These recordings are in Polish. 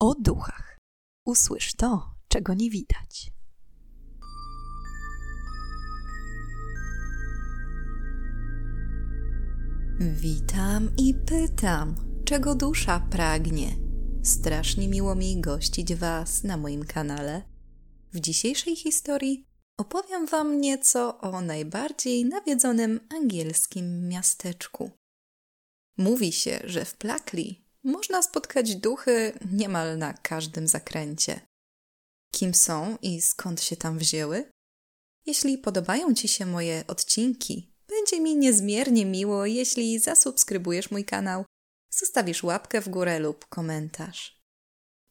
o duchach. Usłysz to, czego nie widać. Witam i pytam, czego dusza pragnie. Strasznie miło mi gościć Was na moim kanale. W dzisiejszej historii opowiem Wam nieco o najbardziej nawiedzonym angielskim miasteczku. Mówi się, że w Plakli można spotkać duchy niemal na każdym zakręcie. Kim są i skąd się tam wzięły? Jeśli podobają Ci się moje odcinki, będzie mi niezmiernie miło, jeśli zasubskrybujesz mój kanał, zostawisz łapkę w górę lub komentarz.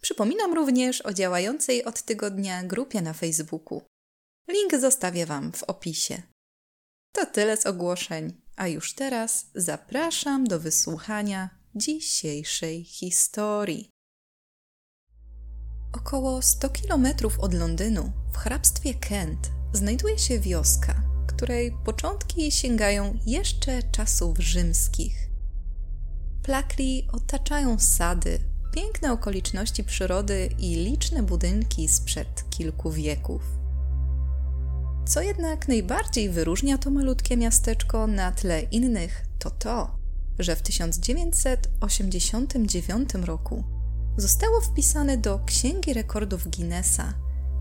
Przypominam również o działającej od tygodnia grupie na Facebooku. Link zostawię Wam w opisie. To tyle z ogłoszeń, a już teraz zapraszam do wysłuchania dzisiejszej historii. Około 100 kilometrów od Londynu, w hrabstwie Kent, znajduje się wioska, której początki sięgają jeszcze czasów rzymskich. Plakli otaczają sady, piękne okoliczności przyrody i liczne budynki sprzed kilku wieków. Co jednak najbardziej wyróżnia to malutkie miasteczko na tle innych, to to, że w 1989 roku zostało wpisane do Księgi Rekordów Guinnessa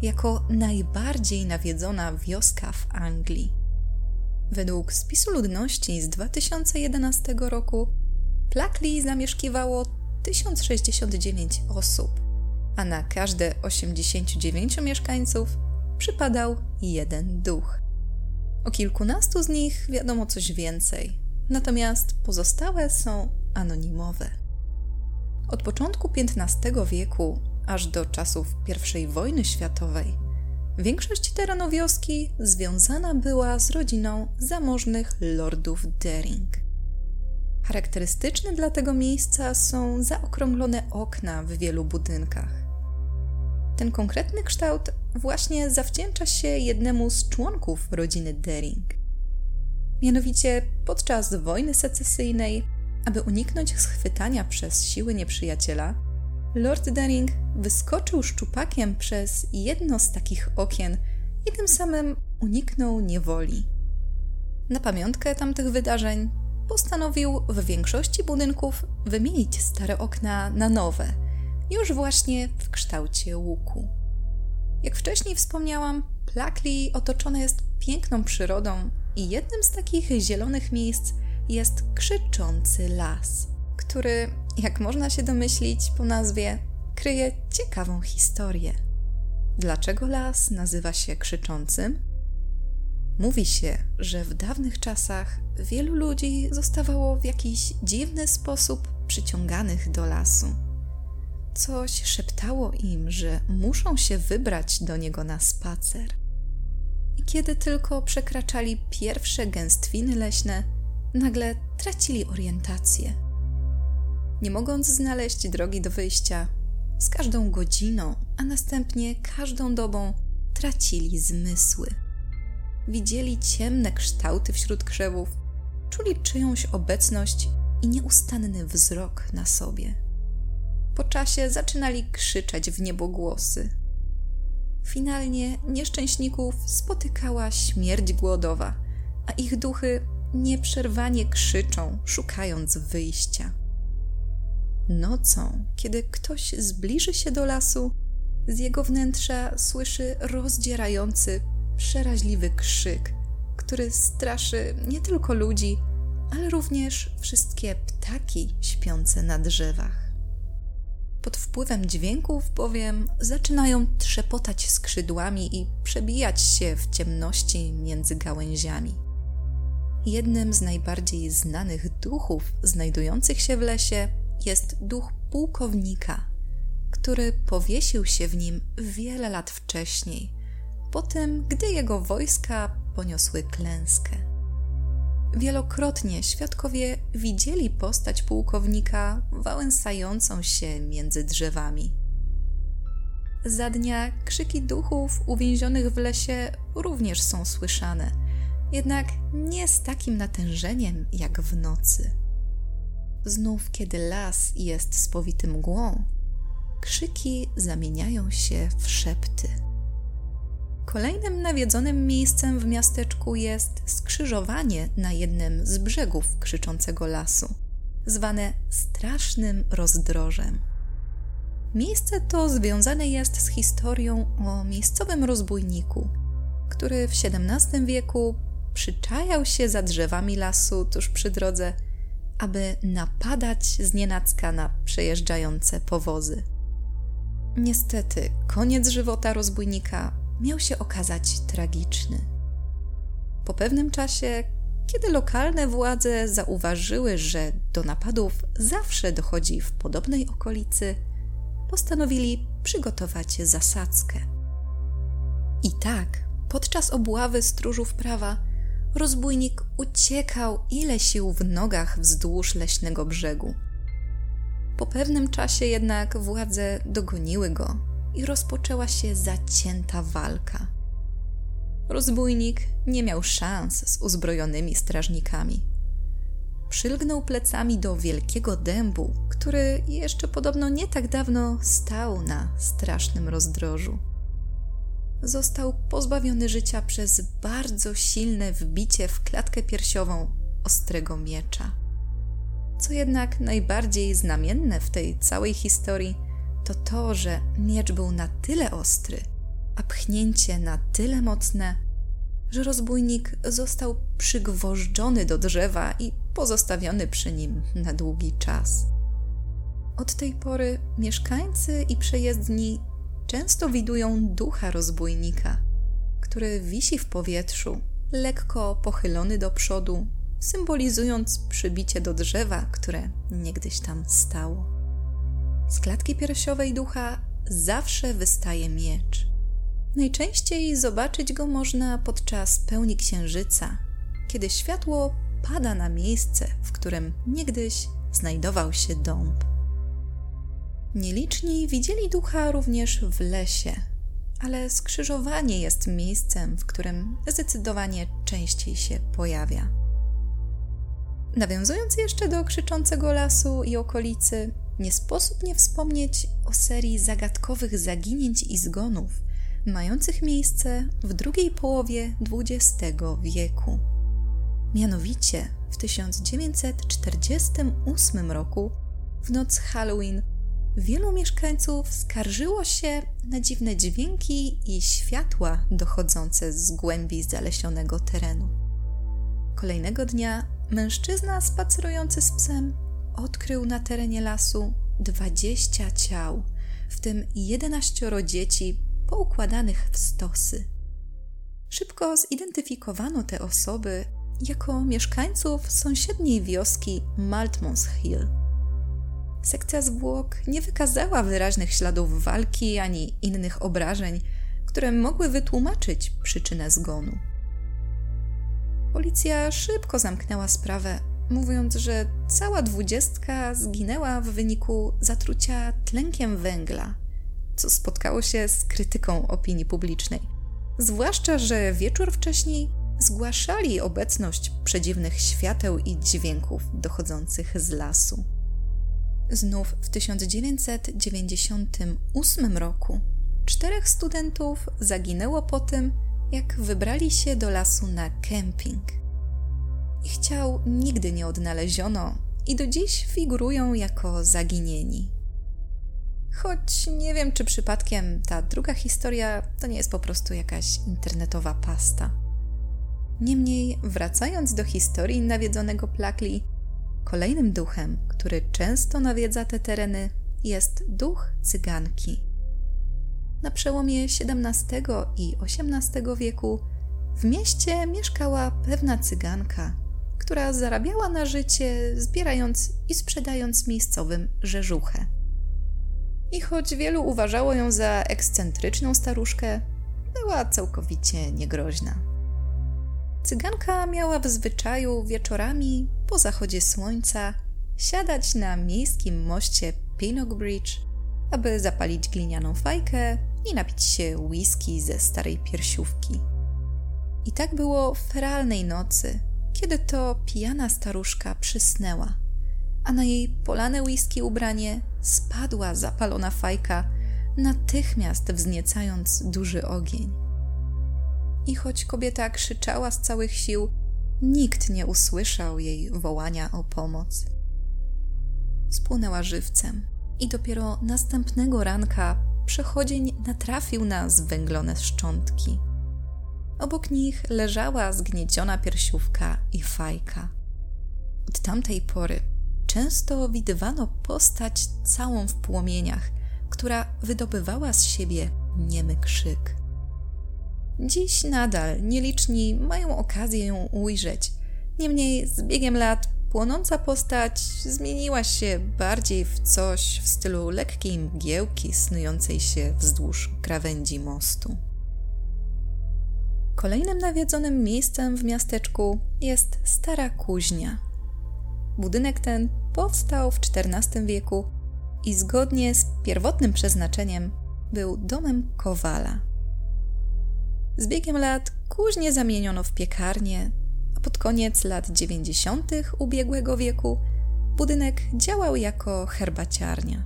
jako najbardziej nawiedzona wioska w Anglii. Według spisu ludności z 2011 roku Plakli zamieszkiwało 1069 osób, a na każde 89 mieszkańców przypadał jeden duch. O kilkunastu z nich wiadomo coś więcej, natomiast pozostałe są anonimowe. Od początku XV wieku aż do czasów I wojny światowej większość terenu wioski związana była z rodziną zamożnych lordów Dering. Charakterystyczne dla tego miejsca są zaokrąglone okna w wielu budynkach. Ten konkretny kształt właśnie zawdzięcza się jednemu z członków rodziny Dering. Mianowicie podczas wojny secesyjnej, aby uniknąć schwytania przez siły nieprzyjaciela, Lord Dering wyskoczył szczupakiem przez jedno z takich okien i tym samym uniknął niewoli. Na pamiątkę tamtych wydarzeń postanowił w większości budynków wymienić stare okna na nowe, już właśnie w kształcie łuku. Jak wcześniej wspomniałam, Plakli otoczone jest piękną przyrodą i jednym z takich zielonych miejsc jest krzyczący las, który, jak można się domyślić po nazwie, kryje ciekawą historię. Dlaczego las nazywa się krzyczącym? Mówi się, że w dawnych czasach wielu ludzi zostawało w jakiś dziwny sposób przyciąganych do lasu. Coś szeptało im, że muszą się wybrać do niego na spacer. I kiedy tylko przekraczali pierwsze gęstwiny leśne, nagle tracili orientację. Nie mogąc znaleźć drogi do wyjścia, z każdą godziną, a następnie każdą dobą tracili zmysły. Widzieli ciemne kształty wśród krzewów, czuli czyjąś obecność i nieustanny wzrok na sobie. Po czasie zaczynali krzyczeć w niebogłosy. Finalnie nieszczęśników spotykała śmierć głodowa, a ich duchy nieprzerwanie krzyczą, szukając wyjścia. Nocą, kiedy ktoś zbliży się do lasu, z jego wnętrza słyszy rozdzierający, przeraźliwy krzyk, który straszy nie tylko ludzi, ale również wszystkie ptaki śpiące na drzewach. Pod wpływem dźwięków bowiem zaczynają trzepotać skrzydłami i przebijać się w ciemności między gałęziami. Jednym z najbardziej znanych duchów znajdujących się w lesie jest duch pułkownika, który powiesił się w nim wiele lat wcześniej, po tym, gdy jego wojska poniosły klęskę. Wielokrotnie świadkowie widzieli postać pułkownika wałęsającą się między drzewami. Za dnia krzyki duchów uwięzionych w lesie również są słyszane, jednak nie z takim natężeniem jak w nocy. Znów, kiedy las jest spowity mgłą, krzyki zamieniają się w szepty. Kolejnym nawiedzonym miejscem w miasteczku jest skrzyżowanie na jednym z brzegów krzyczącego lasu, zwane strasznym rozdrożem. Miejsce to związane jest z historią o miejscowym rozbójniku, który w XVII wieku przyczajał się za drzewami lasu tuż przy drodze, aby napadać znienacka na przejeżdżające powozy. Niestety, koniec żywota rozbójnika miał się okazać tragiczny. Po pewnym czasie, kiedy lokalne władze zauważyły, że do napadów zawsze dochodzi w podobnej okolicy, postanowili przygotować zasadzkę. I tak, podczas obławy stróżów prawa, rozbójnik uciekał ile sił w nogach wzdłuż leśnego brzegu. Po pewnym czasie jednak władze dogoniły go i rozpoczęła się zacięta walka. Rozbójnik nie miał szans z uzbrojonymi strażnikami. Przylgnął plecami do wielkiego dębu, który jeszcze podobno nie tak dawno stał na strasznym rozdrożu. Został pozbawiony życia przez bardzo silne wbicie w klatkę piersiową ostrego miecza. Co jednak najbardziej znamienne w tej całej historii, to to, że miecz był na tyle ostry, a pchnięcie na tyle mocne, że rozbójnik został przygwożdżony do drzewa i pozostawiony przy nim na długi czas. Od tej pory mieszkańcy i przejezdni często widują ducha rozbójnika, który wisi w powietrzu, lekko pochylony do przodu, symbolizując przybicie do drzewa, które niegdyś tam stało. Z klatki piersiowej ducha zawsze wystaje miecz. Najczęściej zobaczyć go można podczas pełni księżyca, kiedy światło pada na miejsce, w którym niegdyś znajdował się dąb. Nieliczni widzieli ducha również w lesie, ale skrzyżowanie jest miejscem, w którym zdecydowanie częściej się pojawia. Nawiązując jeszcze do krzyczącego lasu i okolicy, nie sposób nie wspomnieć o serii zagadkowych zaginięć i zgonów, mających miejsce w drugiej połowie XX wieku. Mianowicie w 1948 roku, w noc Halloween, wielu mieszkańców skarżyło się na dziwne dźwięki i światła dochodzące z głębi zalesionego terenu. Kolejnego dnia mężczyzna spacerujący z psem odkrył na terenie lasu 20 ciał, w tym 11 dzieci poukładanych w stosy. Szybko zidentyfikowano te osoby jako mieszkańców sąsiedniej wioski Maltmans Hill. Sekcja zwłok nie wykazała wyraźnych śladów walki ani innych obrażeń, które mogły wytłumaczyć przyczynę zgonu. Policja szybko zamknęła sprawę, mówiąc, że cała dwudziestka zginęła w wyniku zatrucia tlenkiem węgla, co spotkało się z krytyką opinii publicznej. Zwłaszcza, że wieczór wcześniej zgłaszali obecność przedziwnych świateł i dźwięków dochodzących z lasu. Znów w 1998 roku czterech studentów zaginęło po tym, jak wybrali się do lasu na kemping. Ich ciał nigdy nie odnaleziono i do dziś figurują jako zaginieni. Choć nie wiem, czy przypadkiem ta druga historia to nie jest po prostu jakaś internetowa pasta. Niemniej, wracając do historii nawiedzonego Plakli, kolejnym duchem, który często nawiedza te tereny, jest duch cyganki. Na przełomie XVII i XVIII wieku w mieście mieszkała pewna cyganka, która zarabiała na życie zbierając i sprzedając miejscowym rzeżuchę. I choć wielu uważało ją za ekscentryczną staruszkę, była całkowicie niegroźna. Cyganka miała w zwyczaju wieczorami po zachodzie słońca siadać na miejskim moście Pinnock Bridge, aby zapalić glinianą fajkę i napić się whisky ze starej piersiówki. I tak było w feralnej nocy, kiedy to pijana staruszka przysnęła, a na jej polane whisky ubranie spadła zapalona fajka, natychmiast wzniecając duży ogień. I choć kobieta krzyczała z całych sił, nikt nie usłyszał jej wołania o pomoc. Spłonęła żywcem i dopiero następnego ranka przechodzień natrafił na zwęglone szczątki. Obok nich leżała zgnieciona piersiówka i fajka. Od tamtej pory często widywano postać całą w płomieniach, która wydobywała z siebie niemy krzyk. Dziś nadal nieliczni mają okazję ją ujrzeć. Niemniej z biegiem lat płonąca postać zmieniła się bardziej w coś w stylu lekkiej mgiełki snującej się wzdłuż krawędzi mostu. Kolejnym nawiedzonym miejscem w miasteczku jest Stara Kuźnia. Budynek ten powstał w XIV wieku i zgodnie z pierwotnym przeznaczeniem był domem kowala. Z biegiem lat kuźnię zamieniono w piekarnię, a pod koniec lat 90. ubiegłego wieku budynek działał jako herbaciarnia.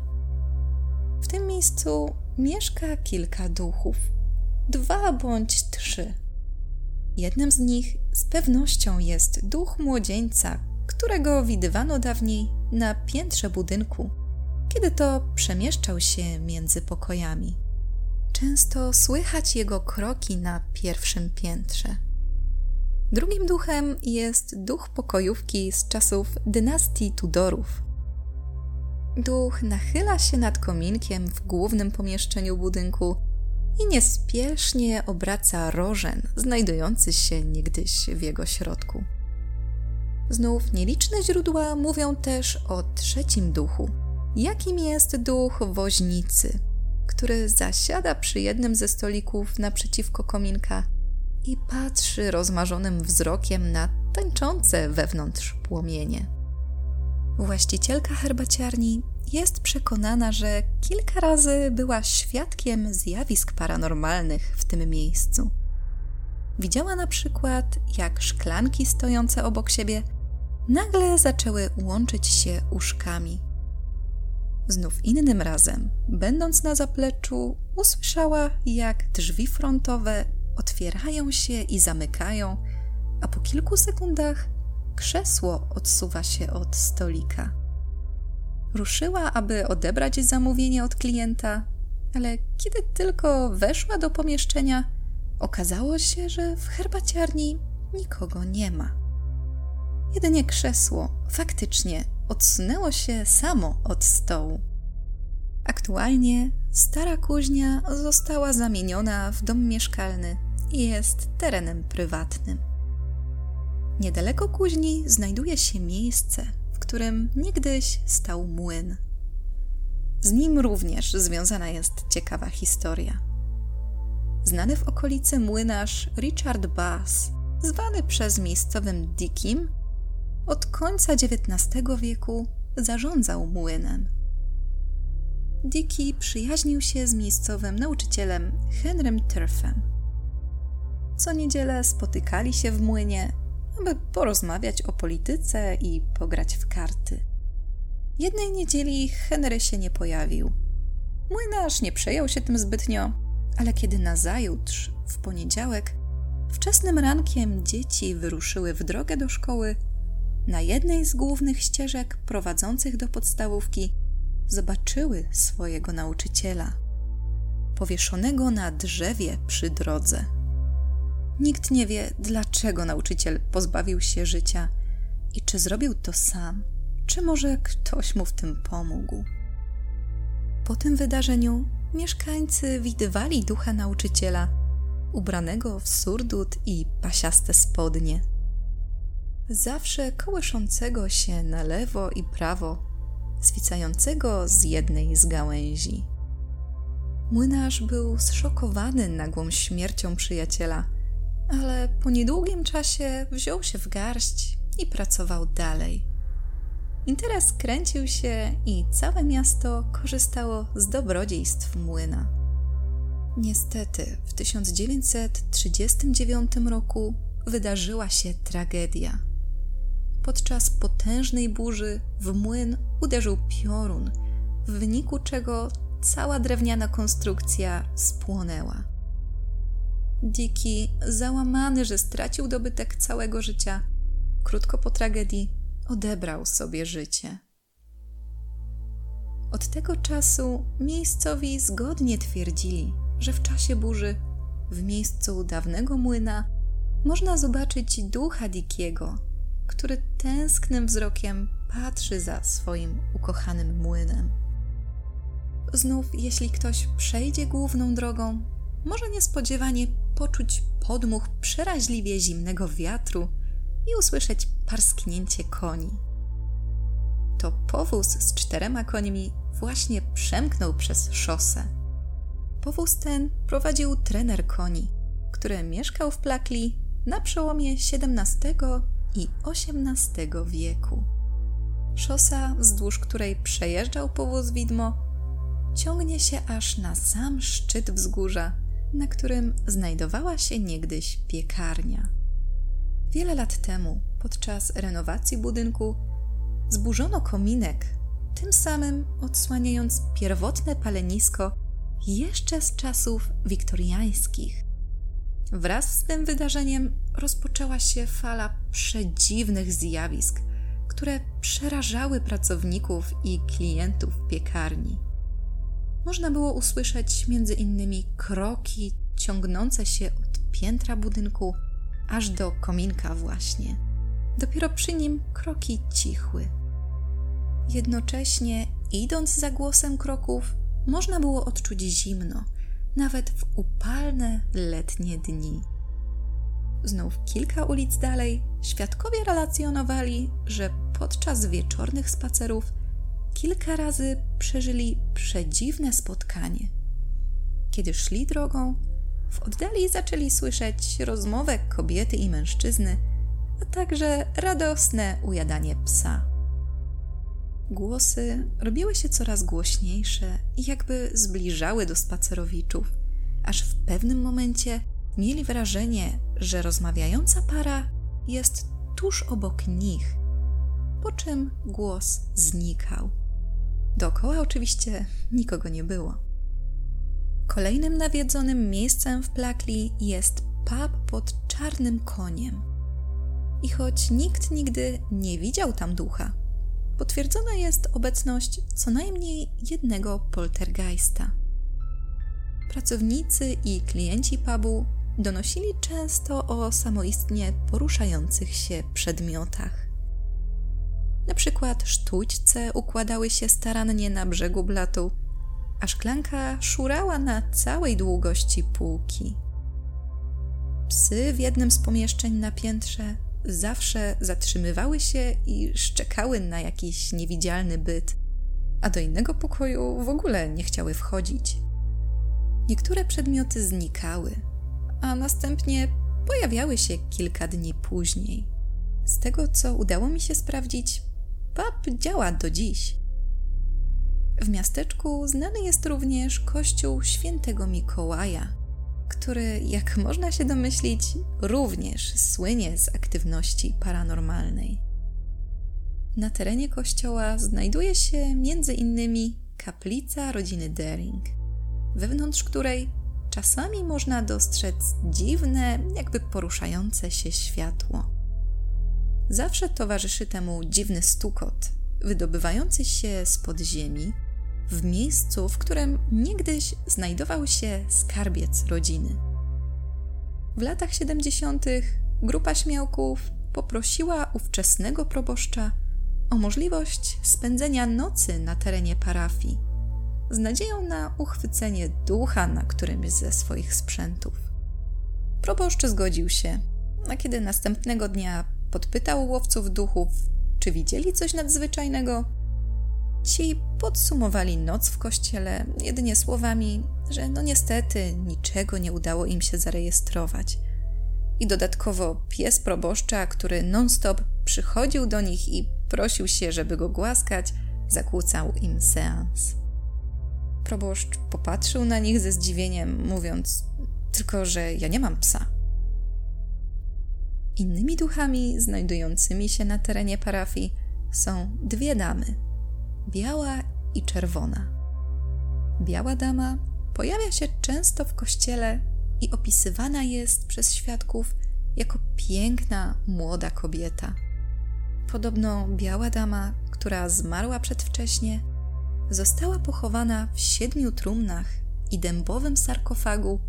W tym miejscu mieszka kilka duchów, dwa bądź trzy. Jednym z nich z pewnością jest duch młodzieńca, którego widywano dawniej na piętrze budynku, kiedy to przemieszczał się między pokojami. Często słychać jego kroki na pierwszym piętrze. Drugim duchem jest duch pokojówki z czasów dynastii Tudorów. Duch nachyla się nad kominkiem w głównym pomieszczeniu budynku i niespiesznie obraca rożen znajdujący się niegdyś w jego środku. Znów nieliczne źródła mówią też o trzecim duchu, jakim jest duch woźnicy, który zasiada przy jednym ze stolików naprzeciwko kominka i patrzy rozmarzonym wzrokiem na tańczące wewnątrz płomienie. Właścicielka herbaciarni jest przekonana, że kilka razy była świadkiem zjawisk paranormalnych w tym miejscu. Widziała na przykład, jak szklanki stojące obok siebie nagle zaczęły łączyć się uszkami. Znów innym razem, będąc na zapleczu, usłyszała, jak drzwi frontowe otwierają się i zamykają, a po kilku sekundach krzesło odsuwa się od stolika. Ruszyła, aby odebrać zamówienie od klienta, ale kiedy tylko weszła do pomieszczenia, okazało się, że w herbaciarni nikogo nie ma. Jedynie krzesło faktycznie odsunęło się samo od stołu. Aktualnie stara kuźnia została zamieniona w dom mieszkalny i jest terenem prywatnym. Niedaleko kuźni znajduje się miejsce, w którym niegdyś stał młyn. Z nim również związana jest ciekawa historia. Znany w okolicy młynarz Richard Bass, zwany przez miejscowym Dickim, od końca XIX wieku zarządzał młynem. Dicky przyjaźnił się z miejscowym nauczycielem Henrym Turfem. Co niedzielę spotykali się w młynie, aby porozmawiać o polityce i pograć w karty. Jednej niedzieli Henry się nie pojawił. Młynarz nie przejął się tym zbytnio, ale kiedy nazajutrz, w poniedziałek, wczesnym rankiem dzieci wyruszyły w drogę do szkoły, na jednej z głównych ścieżek prowadzących do podstawówki zobaczyły swojego nauczyciela, powieszonego na drzewie przy drodze. Nikt nie wie, dlaczego nauczyciel pozbawił się życia i czy zrobił to sam, czy może ktoś mu w tym pomógł. Po tym wydarzeniu mieszkańcy widywali ducha nauczyciela, ubranego w surdut i pasiaste spodnie zawsze kołyszącego się na lewo i prawo, swicającego z jednej z gałęzi. Młynarz był zszokowany nagłą śmiercią przyjaciela, ale po niedługim czasie wziął się w garść i pracował dalej. Interes kręcił się i całe miasto korzystało z dobrodziejstw młyna. Niestety, w 1939 roku wydarzyła się tragedia podczas potężnej burzy w młyn uderzył piorun, w wyniku czego cała drewniana konstrukcja spłonęła. Dicky, załamany, że stracił dobytek całego życia, krótko po tragedii odebrał sobie życie. Od tego czasu miejscowi zgodnie twierdzili, że w czasie burzy w miejscu dawnego młyna można zobaczyć ducha Dikiego, który tęsknym wzrokiem patrzy za swoim ukochanym młynem. Znów, jeśli ktoś przejdzie główną drogą, może niespodziewanie poczuć podmuch przeraźliwie zimnego wiatru i usłyszeć parsknięcie koni. To powóz z czterema końmi właśnie przemknął przez szosę. Powóz ten prowadził trener koni, który mieszkał w Plakli na przełomie XVII i XVIII wieku. Szosa, wzdłuż której przejeżdżał powóz widmo, ciągnie się aż na sam szczyt wzgórza, na którym znajdowała się niegdyś piekarnia. Wiele lat temu, podczas renowacji budynku, zburzono kominek, tym samym odsłaniając pierwotne palenisko jeszcze z czasów wiktoriańskich. Wraz z tym wydarzeniem rozpoczęła się fala przedziwnych zjawisk, które przerażały pracowników i klientów piekarni. Można było usłyszeć między innymi kroki ciągnące się od piętra budynku aż do kominka właśnie. Dopiero przy nim kroki cichły. Jednocześnie, idąc za głosem kroków, można było odczuć zimno, nawet w upalne letnie dni. Znów kilka ulic dalej świadkowie relacjonowali, że podczas wieczornych spacerów kilka razy przeżyli przedziwne spotkanie. Kiedy szli drogą, w oddali zaczęli słyszeć rozmowę kobiety i mężczyzny, a także radosne ujadanie psa. Głosy robiły się coraz głośniejsze i jakby zbliżały do spacerowiczów, aż w pewnym momencie mieli wrażenie, że rozmawiająca para jest tuż obok nich, po czym głos znikał. Dookoła oczywiście nikogo nie było. Kolejnym nawiedzonym miejscem w Plakli jest pub pod czarnym koniem. I choć nikt nigdy nie widział tam ducha, potwierdzona jest obecność co najmniej jednego poltergeista. Pracownicy i klienci pubu donosili często o samoistnie poruszających się przedmiotach. Na przykład sztućce układały się starannie na brzegu blatu, a szklanka szurała na całej długości półki. Psy w jednym z pomieszczeń na piętrze zawsze zatrzymywały się i szczekały na jakiś niewidzialny byt, a do innego pokoju w ogóle nie chciały wchodzić. Niektóre przedmioty znikały, a następnie pojawiały się kilka dni później. Z tego, co udało mi się sprawdzić, pub działa do dziś. W miasteczku znany jest również kościół świętego Mikołaja, który, jak można się domyślić, również słynie z aktywności paranormalnej. Na terenie kościoła znajduje się między innymi kaplica rodziny Dering, wewnątrz której czasami można dostrzec dziwne, jakby poruszające się światło. Zawsze towarzyszy temu dziwny stukot, wydobywający się z podziemi, w miejscu, w którym niegdyś znajdował się skarbiec rodziny. W latach 70. grupa śmiałków poprosiła ówczesnego proboszcza o możliwość spędzenia nocy na terenie parafii, z nadzieją na uchwycenie ducha na którymś ze swoich sprzętów. Proboszcz zgodził się, a kiedy następnego dnia podpytał łowców duchów, czy widzieli coś nadzwyczajnego, Ci podsumowali noc w kościele jedynie słowami, że no niestety niczego nie udało im się zarejestrować. I dodatkowo pies proboszcza, który non-stop przychodził do nich i prosił się, żeby go głaskać, zakłócał im seans. Proboszcz popatrzył na nich ze zdziwieniem, mówiąc: Tylko, że ja nie mam psa. Innymi duchami znajdującymi się na terenie parafii są dwie damy biała i czerwona. Biała dama pojawia się często w kościele i opisywana jest przez świadków jako piękna, młoda kobieta. Podobno biała dama, która zmarła przedwcześnie, została pochowana w siedmiu trumnach i dębowym sarkofagu,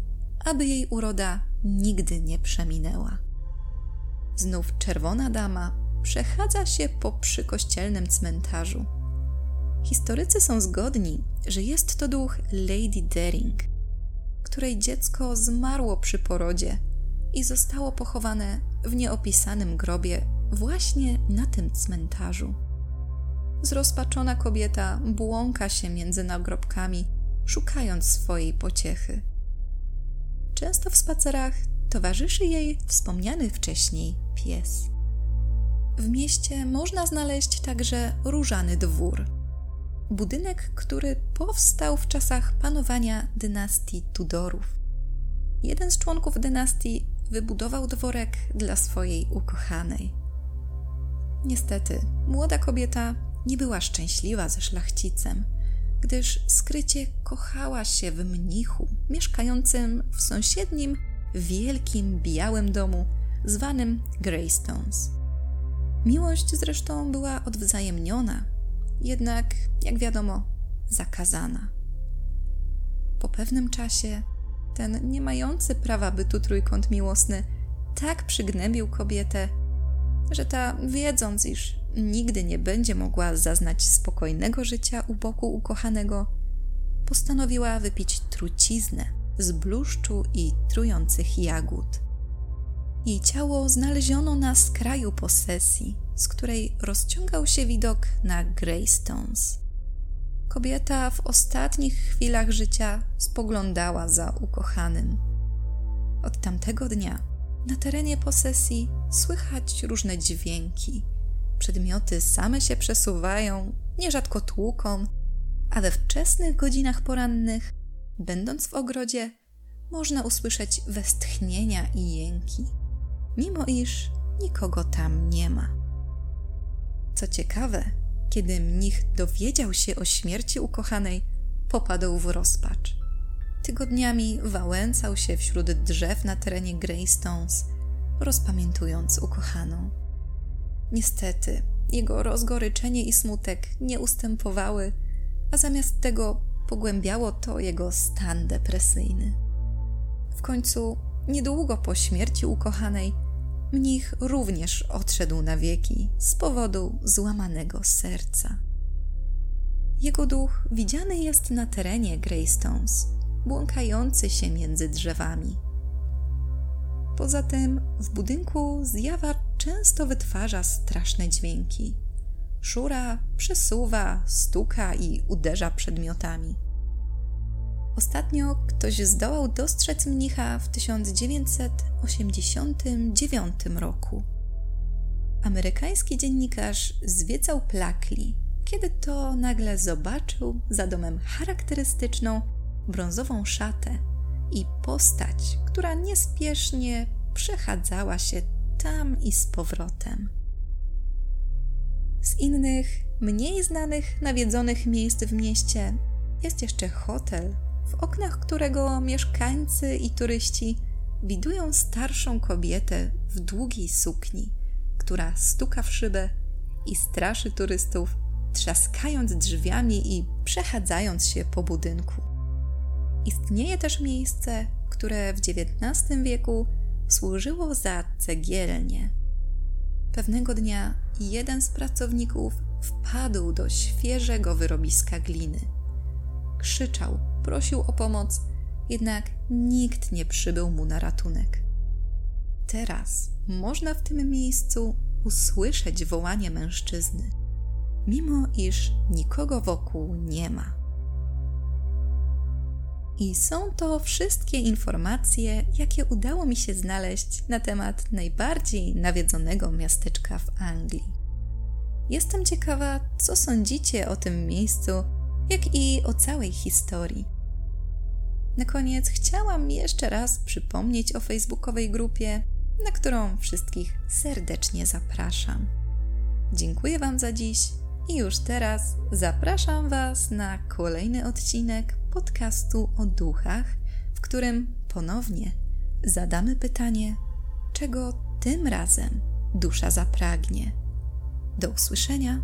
aby jej uroda nigdy nie przeminęła. Znów czerwona dama przechadza się po przykościelnym cmentarzu. Historycy są zgodni, że jest to duch Lady Daring, której dziecko zmarło przy porodzie i zostało pochowane w nieopisanym grobie właśnie na tym cmentarzu. Zrozpaczona kobieta błąka się między nagrobkami, szukając swojej pociechy. Często w spacerach towarzyszy jej wspomniany wcześniej pies. W mieście można znaleźć także różany dwór. Budynek, który powstał w czasach panowania dynastii Tudorów. Jeden z członków dynastii wybudował dworek dla swojej ukochanej. Niestety, młoda kobieta nie była szczęśliwa ze szlachcicem, gdyż skrycie kochała się w mnichu mieszkającym w sąsiednim wielkim białym domu zwanym Greystones. Miłość zresztą była odwzajemniona, jednak, jak wiadomo, zakazana. Po pewnym czasie ten nie mający prawa bytu trójkąt miłosny tak przygnębił kobietę, że ta, wiedząc, iż nigdy nie będzie mogła zaznać spokojnego życia u boku ukochanego, postanowiła wypić truciznę z bluszczu i trujących jagód. Jej ciało znaleziono na skraju posesji, z której rozciągał się widok na Greystones. Kobieta w ostatnich chwilach życia spoglądała za ukochanym. Od tamtego dnia na terenie posesji słychać różne dźwięki. Przedmioty same się przesuwają, nierzadko tłuką, a we wczesnych godzinach porannych, będąc w ogrodzie, można usłyszeć westchnienia i jęki, mimo iż nikogo tam nie ma. Co ciekawe, kiedy mnich dowiedział się o śmierci ukochanej, popadł w rozpacz. Tygodniami wałęcał się wśród drzew na terenie Greystones, rozpamiętując ukochaną. Niestety, jego rozgoryczenie i smutek nie ustępowały, a zamiast tego pogłębiało to jego stan depresyjny. W końcu, niedługo po śmierci ukochanej, mnich również odszedł na wieki z powodu złamanego serca. Jego duch widziany jest na terenie Greystones, błąkający się między drzewami. Poza tym w budynku zjawa często wytwarza straszne dźwięki. Szura, przesuwa, stuka i uderza przedmiotami. Ostatnio ktoś zdołał dostrzec mnicha w 1989 roku. Amerykański dziennikarz zwiecał plakli, kiedy to nagle zobaczył za domem charakterystyczną brązową szatę i postać, która niespiesznie przechadzała się tam i z powrotem. Z innych, mniej znanych, nawiedzonych miejsc w mieście jest jeszcze hotel w oknach którego mieszkańcy i turyści widują starszą kobietę w długiej sukni, która stuka w szybę i straszy turystów, trzaskając drzwiami i przechadzając się po budynku. Istnieje też miejsce, które w XIX wieku służyło za cegielnię. Pewnego dnia jeden z pracowników wpadł do świeżego wyrobiska gliny. Krzyczał, prosił o pomoc, jednak nikt nie przybył mu na ratunek. Teraz można w tym miejscu usłyszeć wołanie mężczyzny, mimo iż nikogo wokół nie ma. I są to wszystkie informacje, jakie udało mi się znaleźć na temat najbardziej nawiedzonego miasteczka w Anglii. Jestem ciekawa, co sądzicie o tym miejscu, jak i o całej historii. Na koniec chciałam jeszcze raz przypomnieć o facebookowej grupie na którą wszystkich serdecznie zapraszam. Dziękuję Wam za dziś i już teraz zapraszam Was na kolejny odcinek podcastu o duchach, w którym ponownie zadamy pytanie, czego tym razem dusza zapragnie. Do usłyszenia